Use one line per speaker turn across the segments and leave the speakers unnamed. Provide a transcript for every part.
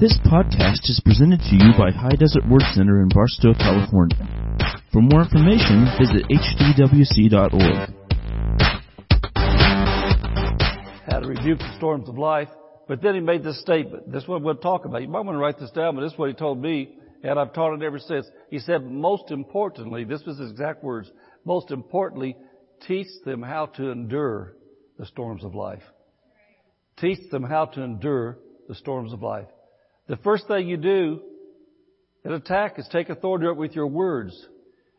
This podcast is presented to you by High Desert Word Center in Barstow, California. For more information, visit hdwc.org.
How to rebuke the storms of life. But then he made this statement. This is what we'll talk about. You might want to write this down, but this is what he told me, and I've taught it ever since. He said, most importantly, this was his exact words, most importantly, teach them how to endure the storms of life. Teach them how to endure the storms of life. The first thing you do in attack is take authority with your words.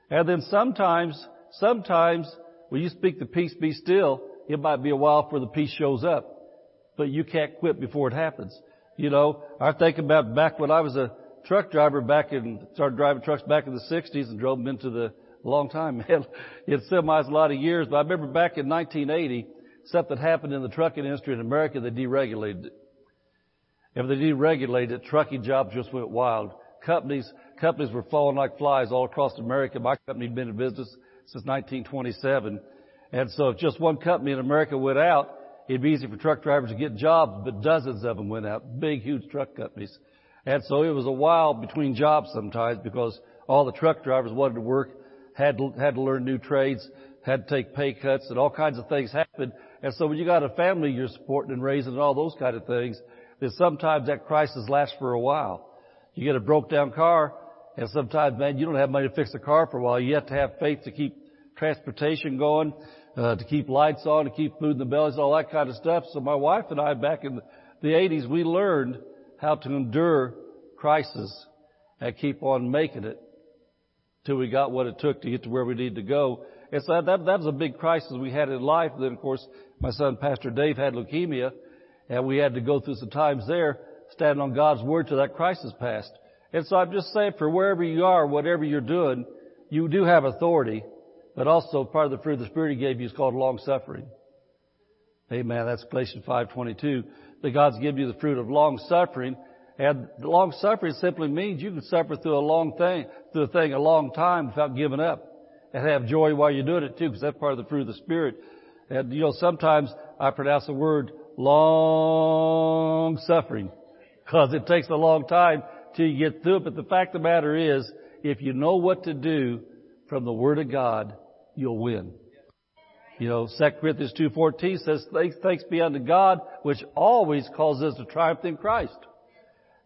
And then sometimes, sometimes when you speak the peace be still, it might be a while before the peace shows up. But you can't quit before it happens. You know, I think about back when I was a truck driver back in, started driving trucks back in the 60s and drove them into the, long time, man. It semis a lot of years, but I remember back in 1980, something happened in the trucking industry in America that deregulated it. If they deregulated, trucking jobs just went wild. Companies, companies were falling like flies all across America. My company had been in business since 1927. And so if just one company in America went out, it'd be easy for truck drivers to get jobs, but dozens of them went out. Big, huge truck companies. And so it was a while between jobs sometimes because all the truck drivers wanted to work, had to, had to learn new trades, had to take pay cuts, and all kinds of things happened. And so when you got a family you're supporting and raising and all those kind of things, then sometimes that crisis lasts for a while. You get a broke down car, and sometimes, man, you don't have money to fix the car for a while. You have to have faith to keep transportation going, uh, to keep lights on, to keep food in the bellies, all that kind of stuff. So my wife and I, back in the 80s, we learned how to endure crisis and keep on making it till we got what it took to get to where we need to go. And so that, that was a big crisis we had in life. Then, of course, my son, Pastor Dave, had leukemia, and we had to go through some times there, standing on God's Word till that crisis passed. And so I'm just saying, for wherever you are, whatever you're doing, you do have authority, but also part of the fruit of the Spirit He gave you is called long suffering. Amen. That's Galatians 5:22. That God's given you the fruit of long suffering, and long suffering simply means you can suffer through a long thing, through a thing a long time without giving up, and have joy while you're doing it too, because that's part of the fruit of the Spirit. And you know, sometimes I pronounce the word long suffering because it takes a long time till you get through it. But the fact of the matter is, if you know what to do from the Word of God, you'll win. You know, 2 Corinthians 2.14 says, thanks be unto God, which always causes us to triumph in Christ.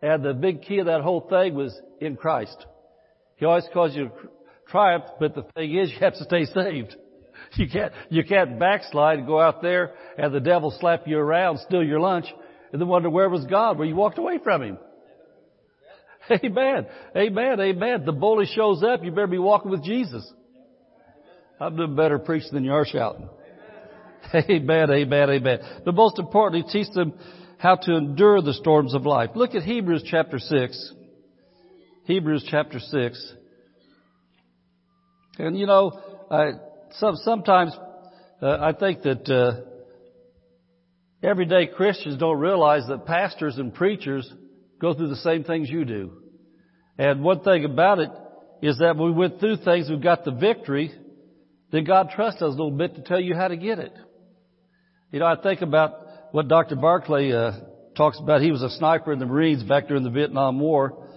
And the big key of that whole thing was in Christ. He always calls you to triumph, but the thing is you have to stay saved. You can't, you can't backslide and go out there and the devil slap you around, steal your lunch, and then wonder where was God, where you walked away from Him. Amen. Amen. Amen. The bully shows up, you better be walking with Jesus. I'm doing better preaching than you are shouting. Amen. Amen. Amen. But most importantly, teach them how to endure the storms of life. Look at Hebrews chapter 6. Hebrews chapter 6. And you know, I, some, sometimes uh, I think that uh, everyday Christians don't realize that pastors and preachers go through the same things you do. And one thing about it is that we went through things, we got the victory, then God trusts us a little bit to tell you how to get it. You know, I think about what Dr. Barclay uh, talks about. He was a sniper in the Marines back during the Vietnam War,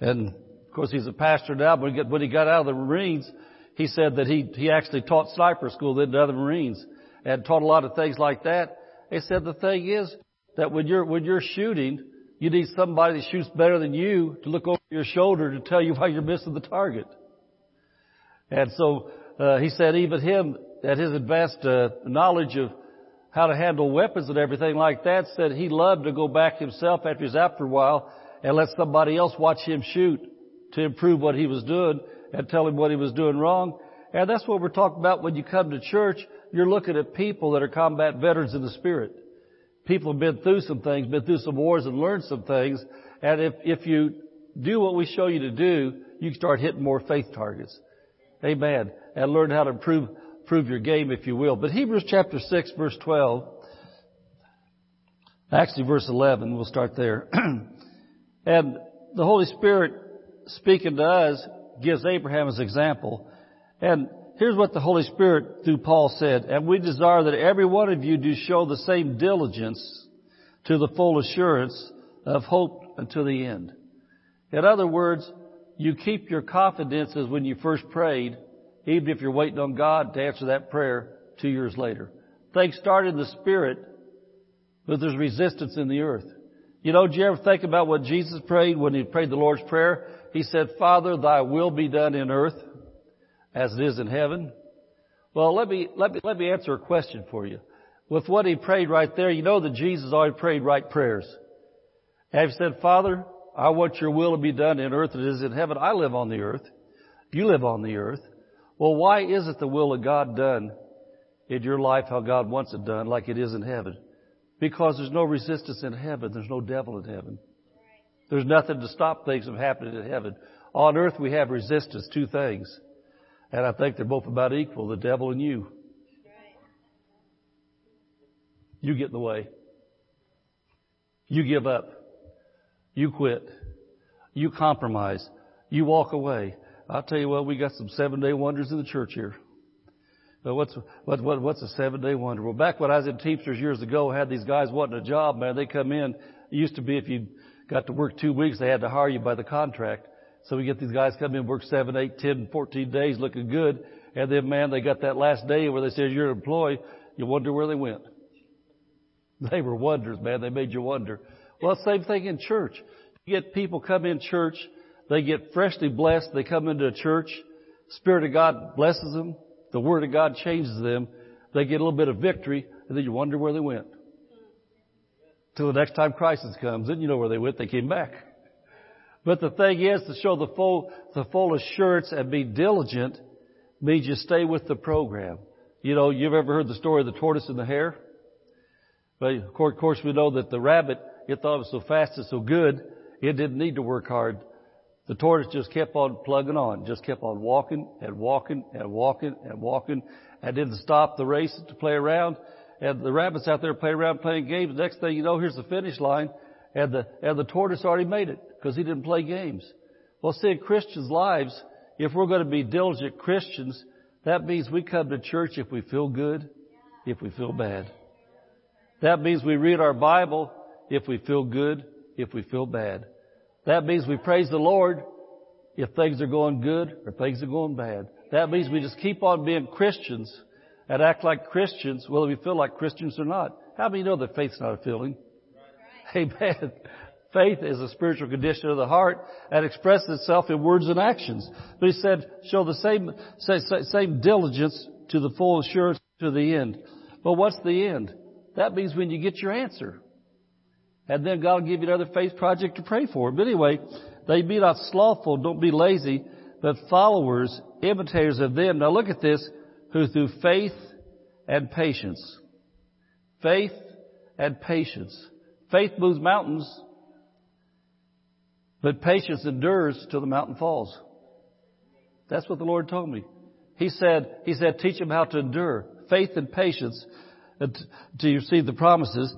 and of course he's a pastor now. But when he got out of the Marines, he said that he, he actually taught sniper school then to other Marines and taught a lot of things like that. He said the thing is that when you're, when you're shooting, you need somebody that shoots better than you to look over your shoulder to tell you why you're missing the target. And so, uh, he said even him, at his advanced, uh, knowledge of how to handle weapons and everything like that, said he loved to go back himself after he's out for a while and let somebody else watch him shoot to improve what he was doing and tell him what he was doing wrong. And that's what we're talking about when you come to church. You're looking at people that are combat veterans in the spirit. People have been through some things, been through some wars and learned some things. And if, if you do what we show you to do, you can start hitting more faith targets. Amen. And learn how to improve, improve your game, if you will. But Hebrews chapter 6 verse 12, actually verse 11, we'll start there. and the Holy Spirit speaking to us gives Abraham as example. And here's what the Holy Spirit through Paul said, and we desire that every one of you do show the same diligence to the full assurance of hope until the end. In other words, you keep your confidences when you first prayed, even if you're waiting on God to answer that prayer two years later. Things start in the spirit, but there's resistance in the earth. You know, did you ever think about what Jesus prayed when he prayed the Lord's Prayer? He said, Father, thy will be done in earth as it is in heaven. Well, let me, let me, let me answer a question for you. With what he prayed right there, you know that Jesus always prayed right prayers. Have said, Father, I want your will to be done in earth as it is in heaven. I live on the earth. You live on the earth. Well, why is it the will of God done in your life how God wants it done like it is in heaven? Because there's no resistance in heaven. There's no devil in heaven. There's nothing to stop things from happening in heaven. On earth we have resistance, two things. And I think they're both about equal, the devil and you. You get in the way. You give up. You quit. You compromise. You walk away. I'll tell you what, we got some seven day wonders in the church here. But what's, what, what, what's a seven day wonder? Well, back when I was in Teamsters years ago, I had these guys wanting a job, man. They come in. It used to be if you got to work two weeks, they had to hire you by the contract. So we get these guys come in, work seven, eight, ten, fourteen days looking good. And then man, they got that last day where they said you're an employee. You wonder where they went. They were wonders, man. They made you wonder. Well, same thing in church. You get people come in church, they get freshly blessed, they come into a church, Spirit of God blesses them, the Word of God changes them, they get a little bit of victory, and then you wonder where they went. Till the next time crisis comes, then you know where they went, they came back. But the thing is, to show the full, the full assurance and be diligent means you stay with the program. You know, you've ever heard the story of the tortoise and the hare? But of course, we know that the rabbit, it thought it was so fast and so good, it didn't need to work hard. The tortoise just kept on plugging on, just kept on walking and walking and walking and walking and didn't stop the race to play around. And the rabbit's out there playing around playing games. Next thing you know, here's the finish line and the, and the tortoise already made it because he didn't play games. Well, see, in Christians' lives, if we're going to be diligent Christians, that means we come to church if we feel good, if we feel bad. That means we read our Bible if we feel good, if we feel bad. That means we praise the Lord if things are going good or things are going bad. That means we just keep on being Christians and act like Christians whether we feel like Christians or not. How many know that faith's not a feeling? Amen. Faith is a spiritual condition of the heart and expresses itself in words and actions. But he said, show the same, same diligence to the full assurance to the end. Well, what's the end? That means when you get your answer. And then God will give you another faith project to pray for. But anyway, they be not slothful, don't be lazy, but followers, imitators of them. Now look at this, who through faith and patience. Faith and patience. Faith moves mountains, but patience endures till the mountain falls. That's what the Lord told me. He said, He said, teach them how to endure. Faith and patience uh, to receive the promises.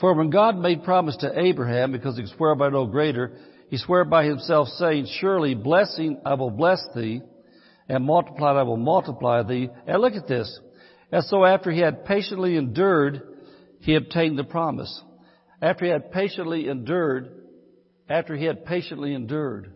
For when God made promise to Abraham, because he swore by no greater, he swore by himself saying, surely blessing I will bless thee, and multiply I will multiply thee. And look at this. And so after he had patiently endured, he obtained the promise. After he had patiently endured, after he had patiently endured,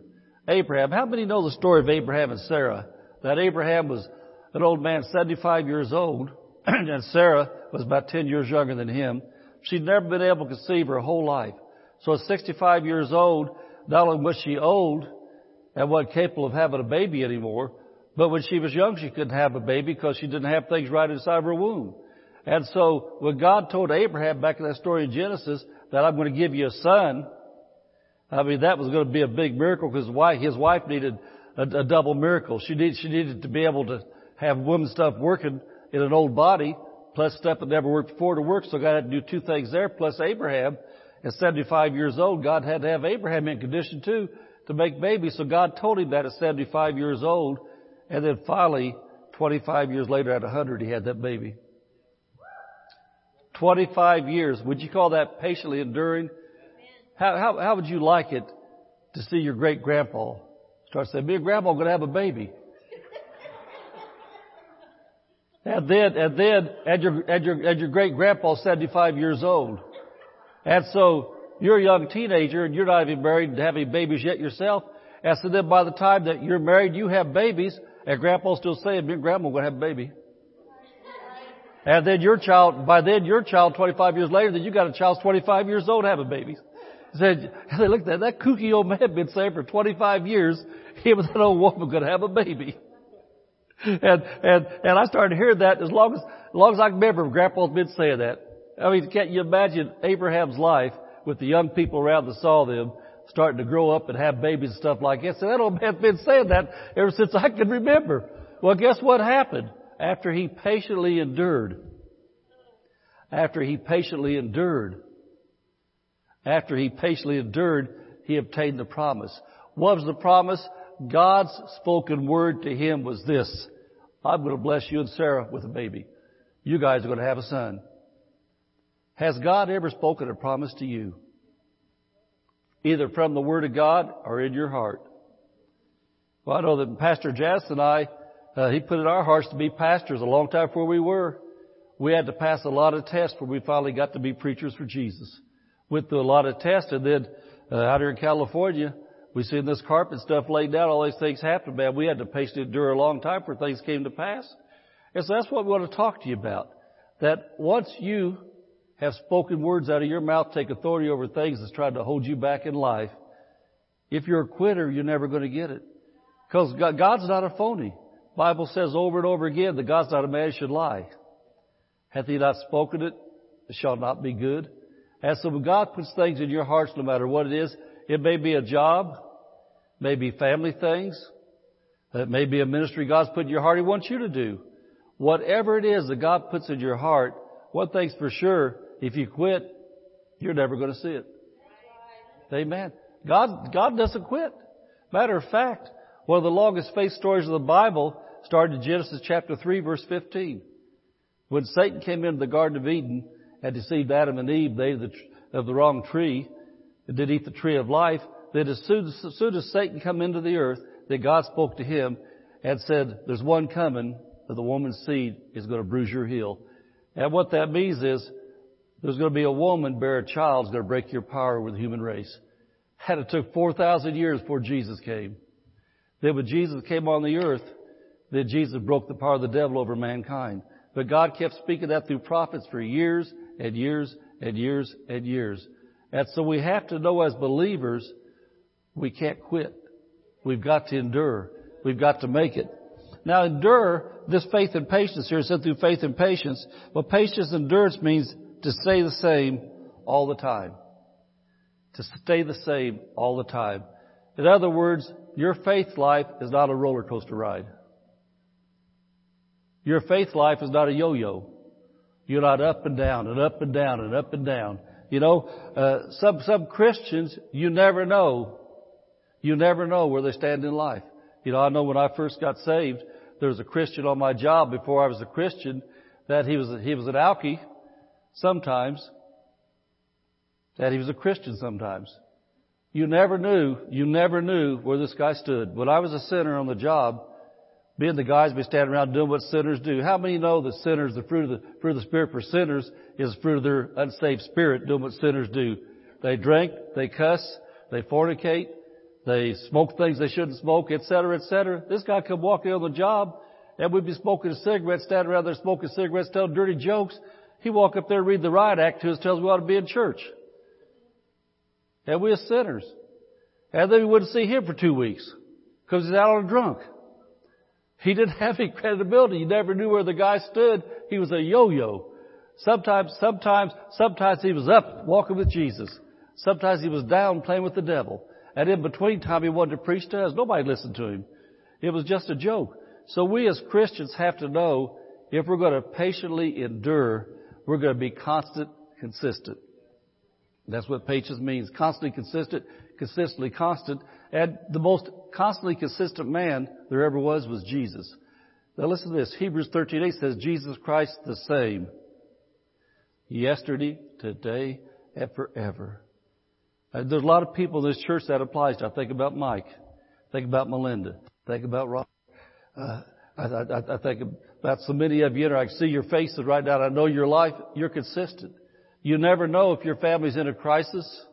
Abraham, how many know the story of Abraham and Sarah? That Abraham was an old man, 75 years old, and Sarah was about 10 years younger than him. She'd never been able to conceive her whole life. So at 65 years old, not only was she old and wasn't capable of having a baby anymore, but when she was young, she couldn't have a baby because she didn't have things right inside of her womb. And so when God told Abraham back in that story in Genesis that I'm going to give you a son, I mean, that was going to be a big miracle because his wife needed a, a double miracle. She needed, she needed to be able to have woman stuff working in an old body, plus stuff that never worked before to work. So God had to do two things there. Plus Abraham, at 75 years old, God had to have Abraham in condition too to make babies. So God told him that at 75 years old. And then finally, 25 years later at 100, he had that baby. 25 years. Would you call that patiently enduring? How, how, how would you like it to see your great grandpa start saying, me and grandpa are going to have a baby? And then, and then, and your, and your, and your great grandpa 75 years old. And so, you're a young teenager and you're not even married and having babies yet yourself. And so then by the time that you're married, you have babies, and grandpa's still saying, me and grandma will have a baby. And then your child, by then your child 25 years later, then you got a child 25 years old having babies. Said, they looked at that kooky old man been saying for 25 years, him and that old woman gonna have a baby. And, and, and I started to hear that as long as, as long as I can remember, Grandpa's been saying that. I mean, can't you imagine Abraham's life with the young people around that saw them starting to grow up and have babies and stuff like that? So that old man's been saying that ever since I can remember. Well, guess what happened? After he patiently endured, after he patiently endured, after he patiently endured, he obtained the promise. What was the promise? God's spoken word to him was this. I'm going to bless you and Sarah with a baby. You guys are going to have a son. Has God ever spoken a promise to you? Either from the Word of God or in your heart. Well, I know that Pastor Jess and I, uh, he put in our hearts to be pastors a long time before we were. We had to pass a lot of tests before we finally got to be preachers for Jesus. Went through a lot of tests and then uh, out here in California, we seen this carpet stuff laid down, all these things happen, man. We had to patiently endure a long time for things came to pass. And so that's what we want to talk to you about. That once you have spoken words out of your mouth, take authority over things that's trying to hold you back in life, if you're a quitter, you're never going to get it. Because God's not a phony. Bible says over and over again that God's not a man should lie. Hath he not spoken it, it shall not be good. And so when God puts things in your hearts, no matter what it is, it may be a job, may be family things, it may be a ministry God's put in your heart He wants you to do. Whatever it is that God puts in your heart, one thing's for sure, if you quit, you're never going to see it. Amen. God, God doesn't quit. Matter of fact, one of the longest faith stories of the Bible started in Genesis chapter 3 verse 15. When Satan came into the Garden of Eden and deceived Adam and Eve, they the, of the wrong tree, did eat the tree of life, that as soon as, as soon as Satan come into the earth, that God spoke to him and said, there's one coming, that the woman's seed is going to bruise your heel. And what that means is, there's going to be a woman bear a child that's going to break your power with the human race. Had it took 4,000 years before Jesus came. Then when Jesus came on the earth, then Jesus broke the power of the devil over mankind. But God kept speaking that through prophets for years and years and years and years. And so we have to know as believers, we can't quit. We've got to endure. We've got to make it. Now endure, this faith and patience here is said through faith and patience. Well, patience and endurance means to stay the same all the time. To stay the same all the time. In other words, your faith life is not a roller coaster ride. Your faith life is not a yo-yo. You're not up and down and up and down and up and down. You know, uh, some some Christians, you never know, you never know where they stand in life. You know, I know when I first got saved, there was a Christian on my job before I was a Christian that he was he was an alkie sometimes, that he was a Christian sometimes. You never knew, you never knew where this guy stood. When I was a sinner on the job, being the guys be standing around doing what sinners do. How many know that sinners, the fruit of the fruit of the spirit for sinners is the fruit of their unsaved spirit doing what sinners do? They drink, they cuss, they fornicate, they smoke things they shouldn't smoke, etc., etc. This guy come walking on the job, and we'd be smoking cigarettes, cigarette, standing around there smoking cigarettes, telling dirty jokes. He walk up there read the riot act to us, tells us we ought to be in church. And we're sinners. And then we wouldn't see him for two weeks because he's out on a drunk. He didn't have any credibility. You never knew where the guy stood. He was a yo-yo. Sometimes, sometimes, sometimes he was up walking with Jesus. Sometimes he was down playing with the devil. And in between time he wanted to preach to us. Nobody listened to him. It was just a joke. So we as Christians have to know if we're going to patiently endure, we're going to be constant, consistent. That's what patience means. Constantly consistent, consistently constant. And the most constantly consistent man there ever was was Jesus. Now listen to this. Hebrews 13:8 says Jesus Christ the same. Yesterday, today, and forever. Uh, there's a lot of people in this church that applies to. I think about Mike. Think about Melinda. Think about Rob. Uh, I, I, I, think about so many of you, and I see your faces right now. I know your life. You're consistent. You never know if your family's in a crisis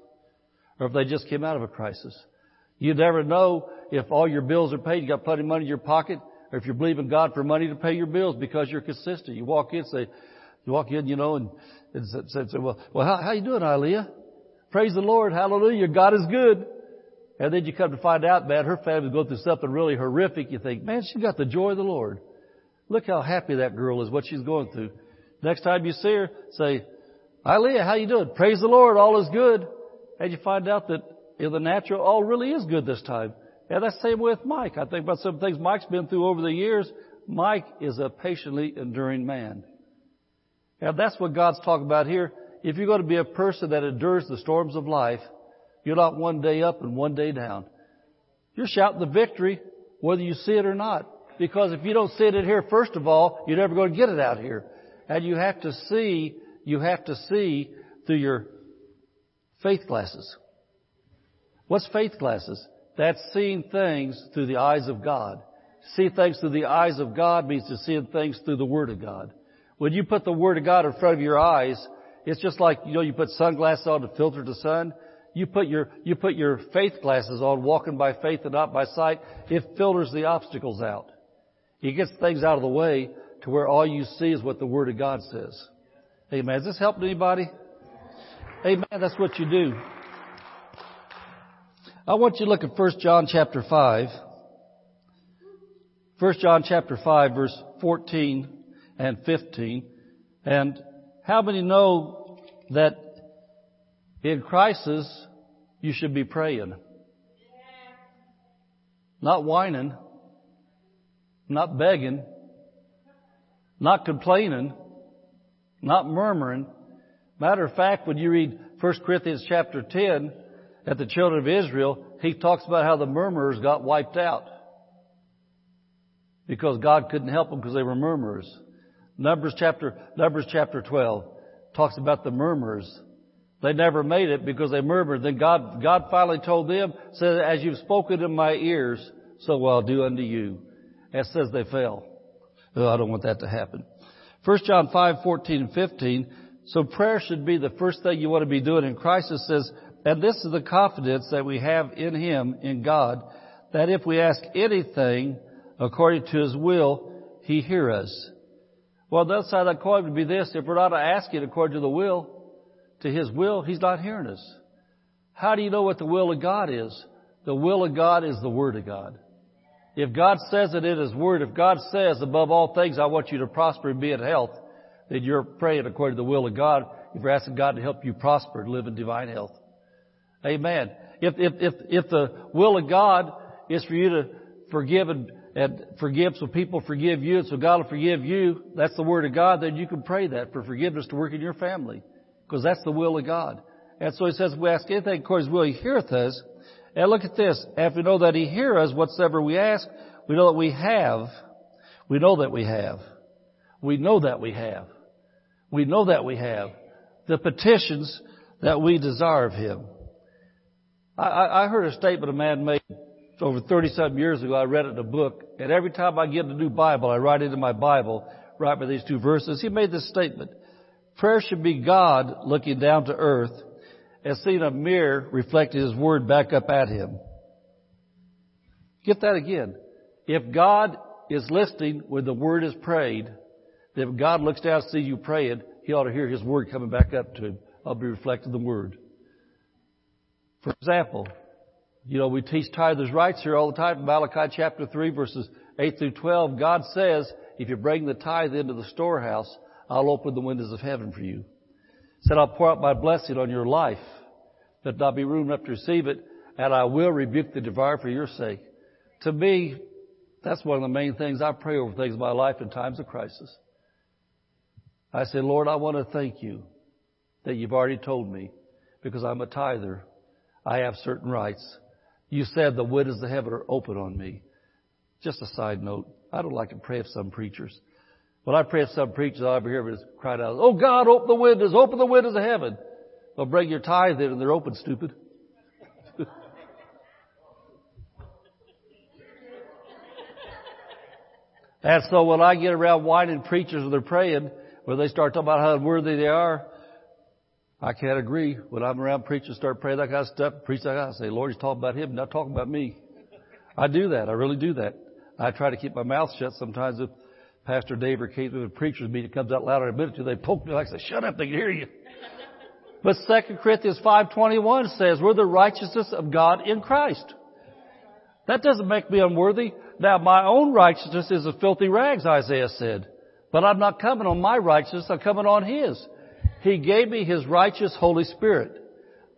or if they just came out of a crisis. You never know if all your bills are paid, you got plenty of money in your pocket, or if you're believing God for money to pay your bills because you're consistent. You walk in, say, you walk in, you know, and, and say, say, well, well, how, how you doing, Ilea? Praise the Lord, hallelujah, God is good. And then you come to find out, man, her family's going through something really horrific. You think, man, she's got the joy of the Lord. Look how happy that girl is, what she's going through. Next time you see her, say, Ilea, how you doing? Praise the Lord, all is good. And you find out that in the natural, all really is good this time. And that's the same with Mike. I think about some things Mike's been through over the years. Mike is a patiently enduring man. And that's what God's talking about here. If you're going to be a person that endures the storms of life, you're not one day up and one day down. You're shouting the victory whether you see it or not. Because if you don't see it here, first of all, you're never going to get it out here. And you have to see, you have to see through your faith glasses. What's faith glasses? That's seeing things through the eyes of God. See things through the eyes of God means to see things through the Word of God. When you put the Word of God in front of your eyes, it's just like, you know, you put sunglasses on to filter the sun. You put your, you put your faith glasses on, walking by faith and not by sight. It filters the obstacles out. It gets things out of the way to where all you see is what the Word of God says. Amen. Has this helped anybody? Amen. That's what you do. I want you to look at 1 John chapter 5. 1 John chapter 5 verse 14 and 15. And how many know that in crisis you should be praying? Not whining, not begging, not complaining, not murmuring. Matter of fact, when you read 1 Corinthians chapter 10, at the children of Israel, he talks about how the murmurers got wiped out. Because God couldn't help them because they were murmurers. Numbers chapter, Numbers chapter 12 talks about the murmurers. They never made it because they murmured. Then God, God finally told them, said, as you've spoken in my ears, so will I do unto you. And says they fell. Oh, I don't want that to happen. 1 John 5, 14 and 15. So prayer should be the first thing you want to be doing. And Christ says, and this is the confidence that we have in Him, in God, that if we ask anything according to His will, He hear us. Well, the other side of that coin would be this. If we're not asking according to the will, to His will, He's not hearing us. How do you know what the will of God is? The will of God is the Word of God. If God says it in His Word, if God says, above all things, I want you to prosper and be in health, then you're praying according to the will of God. If you're asking God to help you prosper and live in divine health. Amen. If, if, if, if the will of God is for you to forgive and, and forgive so people forgive you and so God will forgive you, that's the word of God, then you can pray that for forgiveness to work in your family. Because that's the will of God. And so he says, we ask anything according to his will, he heareth us. And look at this. If we know that he hears us, whatsoever we ask, we know that we have. We know that we have. We know that we have. We know that we have the petitions that we desire of him. I, I heard a statement a man made over 30 some years ago. I read it in a book, and every time I get a new Bible, I write it in my Bible, right by these two verses. He made this statement. Prayer should be God looking down to earth and seeing a mirror reflecting His Word back up at Him. Get that again. If God is listening when the Word is prayed, then if God looks down and sees you praying, He ought to hear His Word coming back up to Him. I'll be reflecting the Word. For example, you know, we teach tithers' rights here all the time. Malachi chapter 3 verses 8 through 12, God says, if you bring the tithe into the storehouse, I'll open the windows of heaven for you. Said, I'll pour out my blessing on your life, that not be room enough to receive it, and I will rebuke the devourer for your sake. To me, that's one of the main things I pray over things in my life in times of crisis. I say, Lord, I want to thank you that you've already told me because I'm a tither I have certain rights. You said the windows of heaven are open on me. Just a side note. I don't like to pray of some preachers. When I pray some preachers, I ever hear them cry out, Oh God, open the windows, open the windows of heaven. Well, bring your tithe in and they're open, stupid. and so when I get around whining preachers and they're praying, when they start talking about how unworthy they are, I can't agree when I'm around preachers, start praying that kind of stuff, preach that kind of say, Lord, he's talking about him, not talking about me. I do that. I really do that. I try to keep my mouth shut sometimes if Pastor Dave or with a preacher's meeting comes out loud in a minute two, they poke me like I say, shut up, they can hear you. But 2 Corinthians 5.21 says, we're the righteousness of God in Christ. That doesn't make me unworthy. Now, my own righteousness is a filthy rags, Isaiah said. But I'm not coming on my righteousness, I'm coming on His. He gave me His righteous Holy Spirit.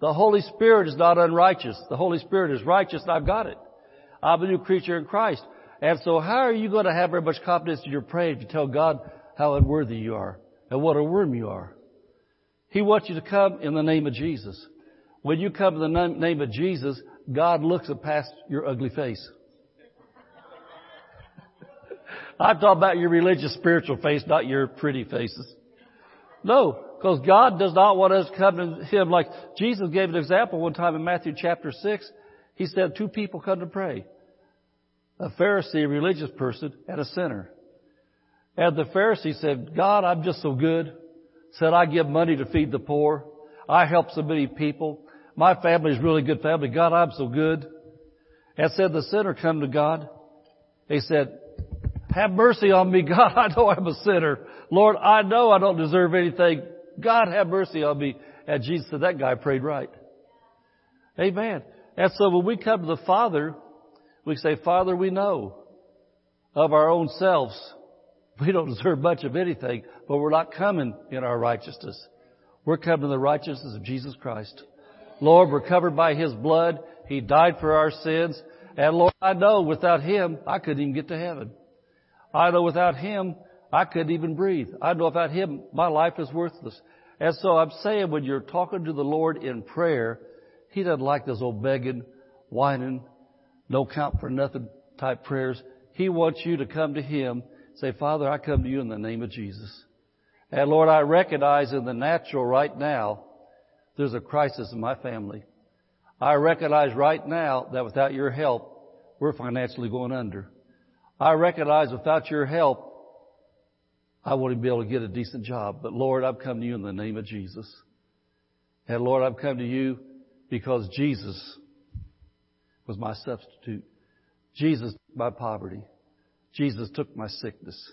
The Holy Spirit is not unrighteous. The Holy Spirit is righteous and I've got it. I'm a new creature in Christ. And so how are you going to have very much confidence in your prayer if you tell God how unworthy you are and what a worm you are? He wants you to come in the name of Jesus. When you come in the name of Jesus, God looks past your ugly face. I'm talking about your religious spiritual face, not your pretty faces. No, because God does not want us to come to Him like Jesus gave an example one time in Matthew chapter 6. He said two people come to pray. A Pharisee, a religious person, and a sinner. And the Pharisee said, God, I'm just so good. Said, I give money to feed the poor. I help so many people. My family is really good family. God, I'm so good. And said the sinner come to God. He said, have mercy on me, God. I know I'm a sinner. Lord, I know I don't deserve anything. God, have mercy on me. And Jesus said, that guy prayed right. Amen. And so when we come to the Father, we say, Father, we know of our own selves. We don't deserve much of anything, but we're not coming in our righteousness. We're coming in the righteousness of Jesus Christ. Lord, we're covered by His blood. He died for our sins. And Lord, I know without Him, I couldn't even get to heaven. I know without Him, I couldn't even breathe. I know without Him, my life is worthless. And so I'm saying when you're talking to the Lord in prayer, He doesn't like this old begging, whining, no count for nothing type prayers. He wants you to come to Him, say, Father, I come to you in the name of Jesus. And Lord, I recognize in the natural right now, there's a crisis in my family. I recognize right now that without your help, we're financially going under. I recognize without your help, I wouldn't be able to get a decent job. But Lord, I've come to you in the name of Jesus. And Lord, I've come to you because Jesus was my substitute. Jesus took my poverty. Jesus took my sickness.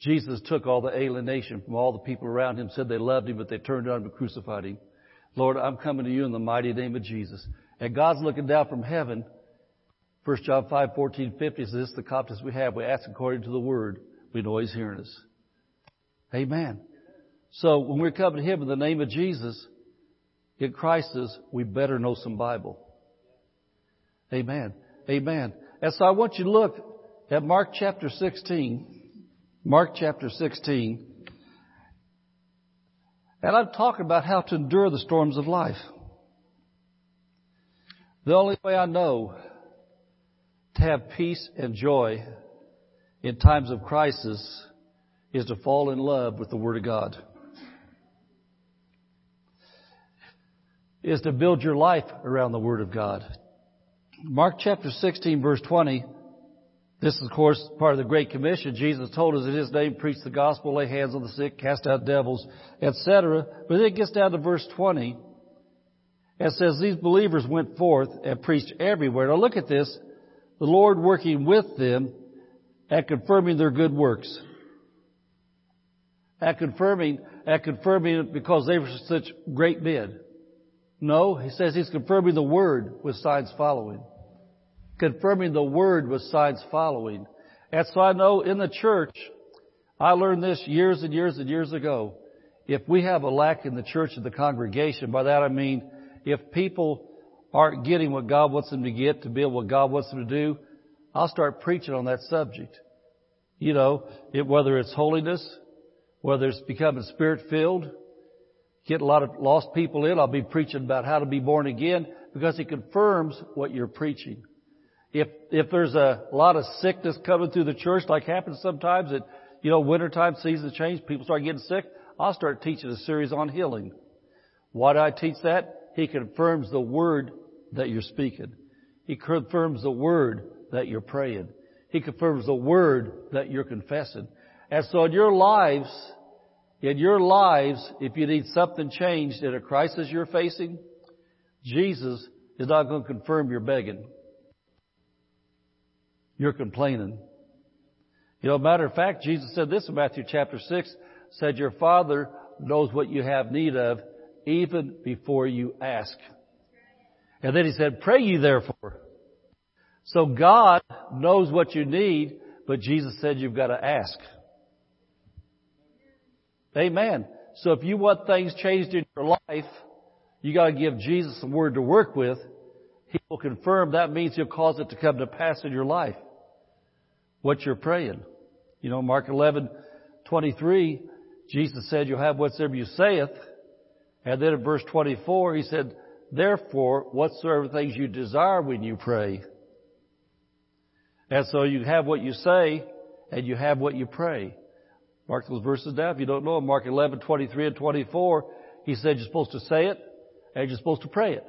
Jesus took all the alienation from all the people around him, said they loved him, but they turned on him and crucified him. Lord, I'm coming to you in the mighty name of Jesus. And God's looking down from heaven 1 John 5, 14, 50 says, this is the confidence we have. We ask according to the word. We know He's hearing us. Amen. So when we're coming to Him in the name of Jesus, in crisis, we better know some Bible. Amen. Amen. And so I want you to look at Mark chapter 16. Mark chapter 16. And I'm talking about how to endure the storms of life. The only way I know to have peace and joy in times of crisis is to fall in love with the Word of God. Is to build your life around the Word of God. Mark chapter 16 verse 20, this is of course part of the Great Commission. Jesus told us in His name, preach the gospel, lay hands on the sick, cast out devils, etc. But then it gets down to verse 20 and says these believers went forth and preached everywhere. Now look at this the Lord working with them and confirming their good works. At confirming, at confirming it because they were such great men. No, he says he's confirming the word with signs following. Confirming the word with signs following. And so I know in the church, I learned this years and years and years ago. If we have a lack in the church of the congregation, by that I mean if people aren't getting what God wants them to get to build what God wants them to do, I'll start preaching on that subject. You know, it, whether it's holiness, whether it's becoming spirit filled, get a lot of lost people in, I'll be preaching about how to be born again because it confirms what you're preaching. If, if there's a lot of sickness coming through the church, like happens sometimes at, you know, wintertime seasons change, people start getting sick, I'll start teaching a series on healing. Why do I teach that? He confirms the word that you're speaking. He confirms the word that you're praying. He confirms the word that you're confessing. And so in your lives, In your lives, if you need something changed in a crisis you're facing, Jesus is not going to confirm your begging. You're complaining. You know, matter of fact, Jesus said this in Matthew chapter 6, said your Father knows what you have need of even before you ask. And then he said, pray ye therefore. So God knows what you need, but Jesus said you've got to ask. Amen. So if you want things changed in your life, you got to give Jesus some word to work with. He will confirm. That means He'll cause it to come to pass in your life. What you're praying. You know, Mark 11, 23, Jesus said, you'll have whatsoever you saith. And then in verse 24, He said, therefore, whatsoever things you desire when you pray. And so you have what you say, and you have what you pray. Mark those verses down if you don't know them. Mark 11, 23 and 24, he said you're supposed to say it and you're supposed to pray it.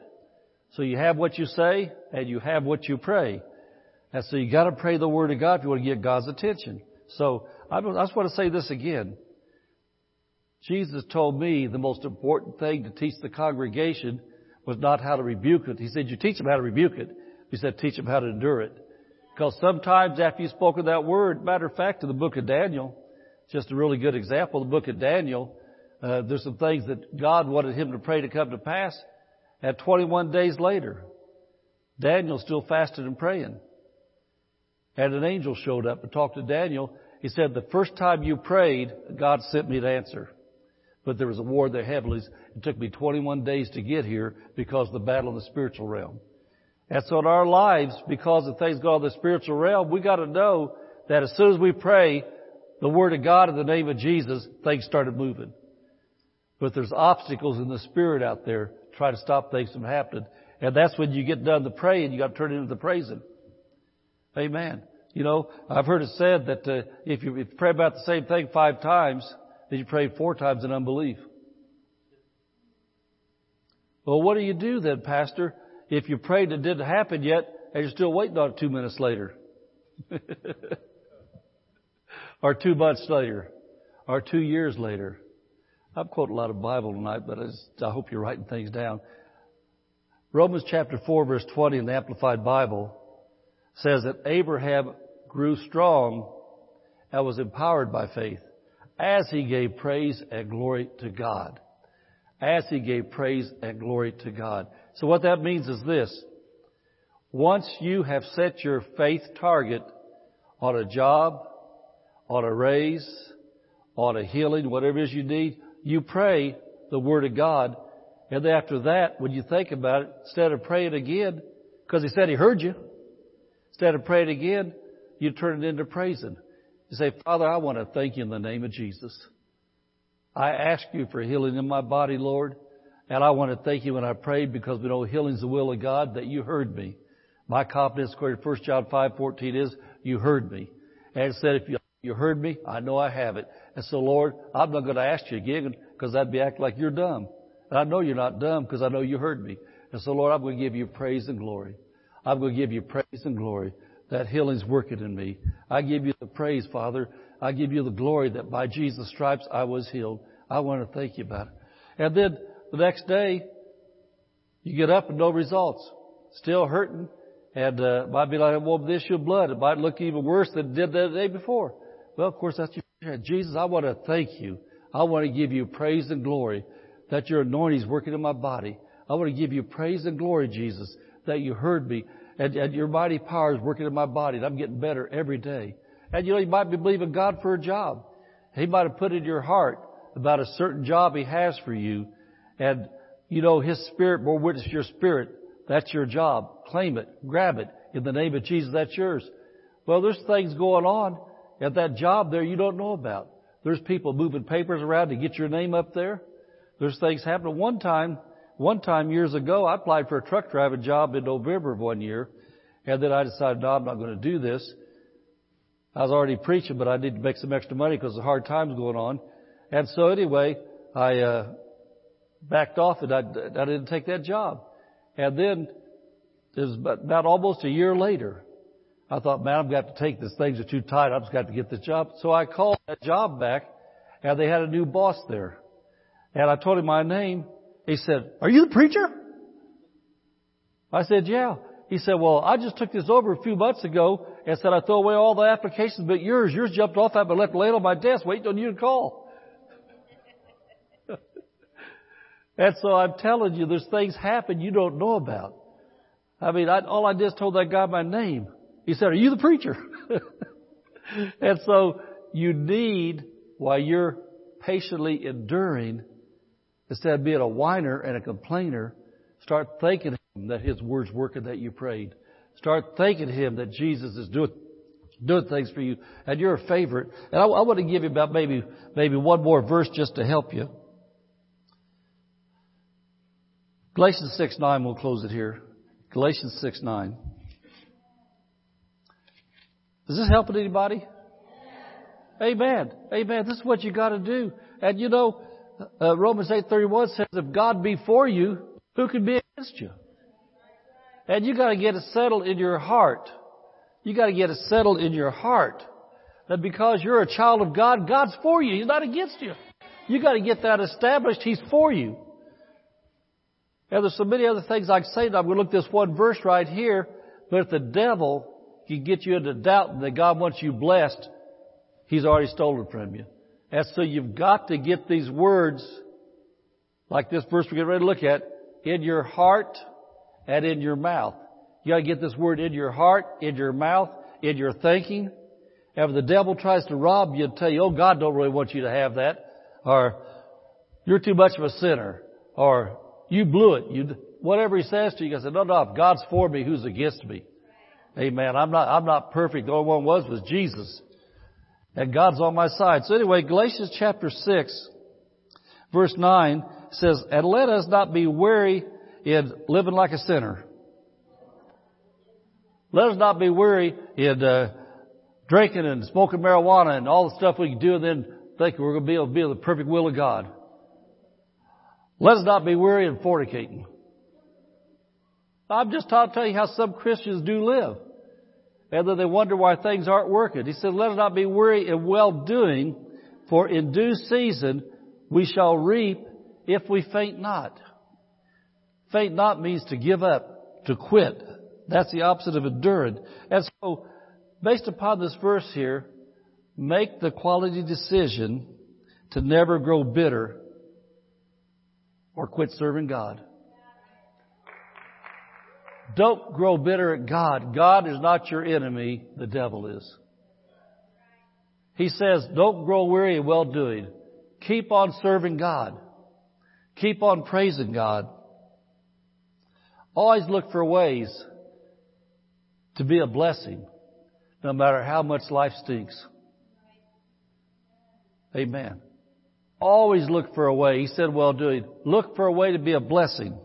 So you have what you say and you have what you pray. And so you gotta pray the Word of God if you want to get God's attention. So I, just want to say this again. Jesus told me the most important thing to teach the congregation was not how to rebuke it. He said, you teach them how to rebuke it. He said, teach them how to endure it. Because sometimes after you've spoken that word, matter of fact, in the book of Daniel, just a really good example. The book of Daniel, uh, there's some things that God wanted him to pray to come to pass. At 21 days later, Daniel still fasted and praying. And an angel showed up and talked to Daniel. He said, the first time you prayed, God sent me to answer. But there was a war in the heavens. It took me 21 days to get here because of the battle in the spiritual realm. And so in our lives, because of things go on in the spiritual realm, we got to know that as soon as we pray, the Word of God in the name of Jesus, things started moving. But there's obstacles in the Spirit out there trying to stop things from happening. And that's when you get done the praying, you got to turn into the praising. Amen. You know, I've heard it said that uh, if, you, if you pray about the same thing five times, then you pray four times in unbelief. Well, what do you do then, Pastor, if you prayed and it didn't happen yet and you're still waiting on it two minutes later? or two months later, or two years later. I'm quoting a lot of Bible tonight, but I, I hope you're writing things down. Romans chapter 4 verse 20 in the Amplified Bible says that Abraham grew strong and was empowered by faith as he gave praise and glory to God. As he gave praise and glory to God. So what that means is this. Once you have set your faith target on a job, on a raise, on a healing, whatever it is you need, you pray the Word of God. And after that, when you think about it, instead of praying again, because He said He heard you, instead of praying again, you turn it into praising. You say, Father, I want to thank you in the name of Jesus. I ask you for healing in my body, Lord. And I want to thank you when I prayed because we know healing's the will of God that you heard me. My confidence according to 1 John 5:14 is you heard me. And said if you you heard me. I know I have it. And so, Lord, I'm not going to ask you again because I'd be acting like you're dumb. And I know you're not dumb because I know you heard me. And so, Lord, I'm going to give you praise and glory. I'm going to give you praise and glory. That healing's working in me. I give you the praise, Father. I give you the glory that by Jesus' stripes I was healed. I want to thank you about it. And then the next day, you get up and no results. Still hurting. And uh, might be like with issue of blood. It might look even worse than it did the day before. Well, of course, that's your Jesus, I want to thank you. I want to give you praise and glory that your anointing is working in my body. I want to give you praise and glory, Jesus, that you heard me and, and your mighty power is working in my body and I'm getting better every day. And you know, you might be believing God for a job. He might have put in your heart about a certain job He has for you. And, you know, His Spirit more witness your spirit. That's your job. Claim it. Grab it. In the name of Jesus, that's yours. Well, there's things going on at that job there you don't know about. There's people moving papers around to get your name up there. There's things happening. One time, one time years ago, I applied for a truck driving job in November of one year, and then I decided, no, I'm not going to do this. I was already preaching, but I need to make some extra money because the hard times going on. And so anyway, I uh, backed off and I, I didn't take that job. And then it was about almost a year later, I thought, man, I've got to take this. Things are too tight. I've just got to get this job. So I called that job back and they had a new boss there. And I told him my name. He said, are you the preacher? I said, yeah. He said, well, I just took this over a few months ago and said I throw away all the applications but yours. Yours jumped off that but left laying on my desk waiting on you to call. and so I'm telling you, there's things happen you don't know about. I mean, I, all I did is told that guy my name. He said, are you the preacher? and so you need, while you're patiently enduring, instead of being a whiner and a complainer, start thanking Him that His word's working that you prayed. Start thanking Him that Jesus is doing, doing things for you and you're a favorite. And I, I want to give you about maybe, maybe one more verse just to help you. Galatians 6 9, we'll close it here. Galatians 6 9. Is this helping anybody? Amen. Amen. This is what you got to do. And you know, uh, Romans 8:31 says, "If God be for you, who can be against you?" And you got to get it settled in your heart. You got to get it settled in your heart that because you're a child of God, God's for you. He's not against you. You got to get that established. He's for you. And there's so many other things I can say. I'm going to look at this one verse right here. But if the devil can get you into doubt that God wants you blessed, he's already stolen from you. And so you've got to get these words, like this verse we're getting ready to look at, in your heart and in your mouth. You gotta get this word in your heart, in your mouth, in your thinking. And if the devil tries to rob you and tell you, oh, God don't really want you to have that, or you're too much of a sinner, or you blew it, you, whatever he says to you, you gotta say, no, no, if God's for me, who's against me? Amen. I'm not, I'm not perfect. The only one was was Jesus. And God's on my side. So anyway, Galatians chapter 6, verse 9 says, And let us not be weary in living like a sinner. Let us not be weary in uh, drinking and smoking marijuana and all the stuff we can do and then think we're going to be able to be the perfect will of God. Let us not be weary in fornicating. I'm just trying to tell you how some Christians do live. And then they wonder why things aren't working. He said, let us not be weary in well doing, for in due season we shall reap if we faint not. Faint not means to give up, to quit. That's the opposite of enduring. And so, based upon this verse here, make the quality decision to never grow bitter or quit serving God. Don't grow bitter at God. God is not your enemy. The devil is. He says, don't grow weary in well doing. Keep on serving God. Keep on praising God. Always look for ways to be a blessing, no matter how much life stinks. Amen. Always look for a way. He said, well doing. Look for a way to be a blessing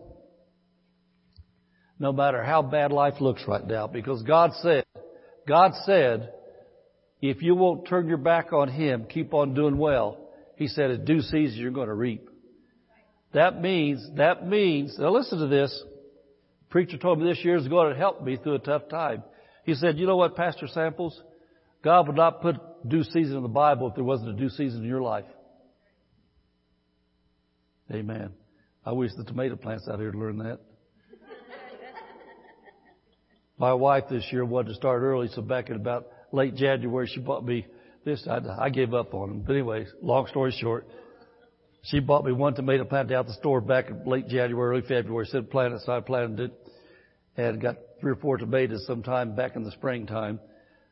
no matter how bad life looks right now. Because God said, God said, if you won't turn your back on Him, keep on doing well, He said, at due season you're going to reap. That means, that means, now listen to this. preacher told me this years ago it helped me through a tough time. He said, you know what, Pastor Samples? God would not put due season in the Bible if there wasn't a due season in your life. Amen. I wish the tomato plants out here to learn that. My wife this year wanted to start early, so back in about late January, she bought me this. I, I gave up on them. But anyway, long story short, she bought me one tomato plant out the store back in late January, early February. Said plant it, so I planted it, and got three or four tomatoes sometime back in the springtime,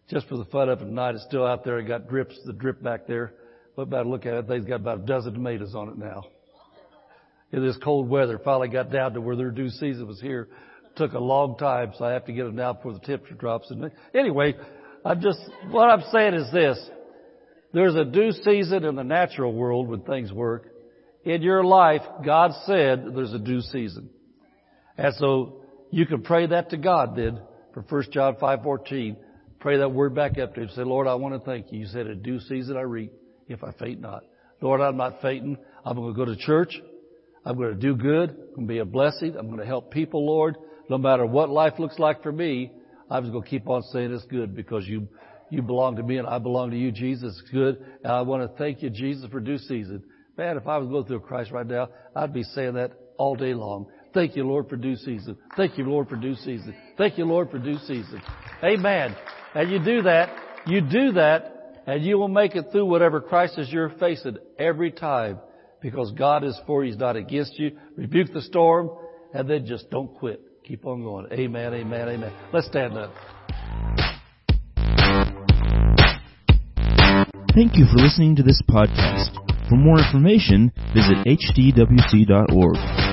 just for the fun of it. Tonight it's still out there. I got drips, the drip back there. But about to look at it, they've got about a dozen tomatoes on it now. In this cold weather, finally got down to where their due season was here took a long time, so I have to get them now before the temperature drops. And anyway, I'm just what I'm saying is this: there's a due season in the natural world when things work. In your life, God said there's a due season, and so you can pray that to God. Then for 1 John 5:14, pray that word back up to Him. Say, Lord, I want to thank you. You said, "A due season I reap, if I faint not." Lord, I'm not fainting. I'm going to go to church. I'm going to do good. I'm going to be a blessing. I'm going to help people, Lord no matter what life looks like for me, I'm just going to keep on saying it's good because you, You belong to me and I belong to you. Jesus It's good. And I want to thank you, Jesus, for due season. Man, if I was going through a crisis right now, I'd be saying that all day long. Thank you, Lord, for due season. Thank you, Lord, for due season. Thank you, Lord, for due season. Amen. And you do that, you do that, and you will make it through whatever crisis you're facing every time because God is for you. He's not against you. Rebuke the storm and then just don't quit. Keep on going. Amen, amen, amen. Let's stand up.
Thank you for listening to this podcast. For more information, visit hdwc.org.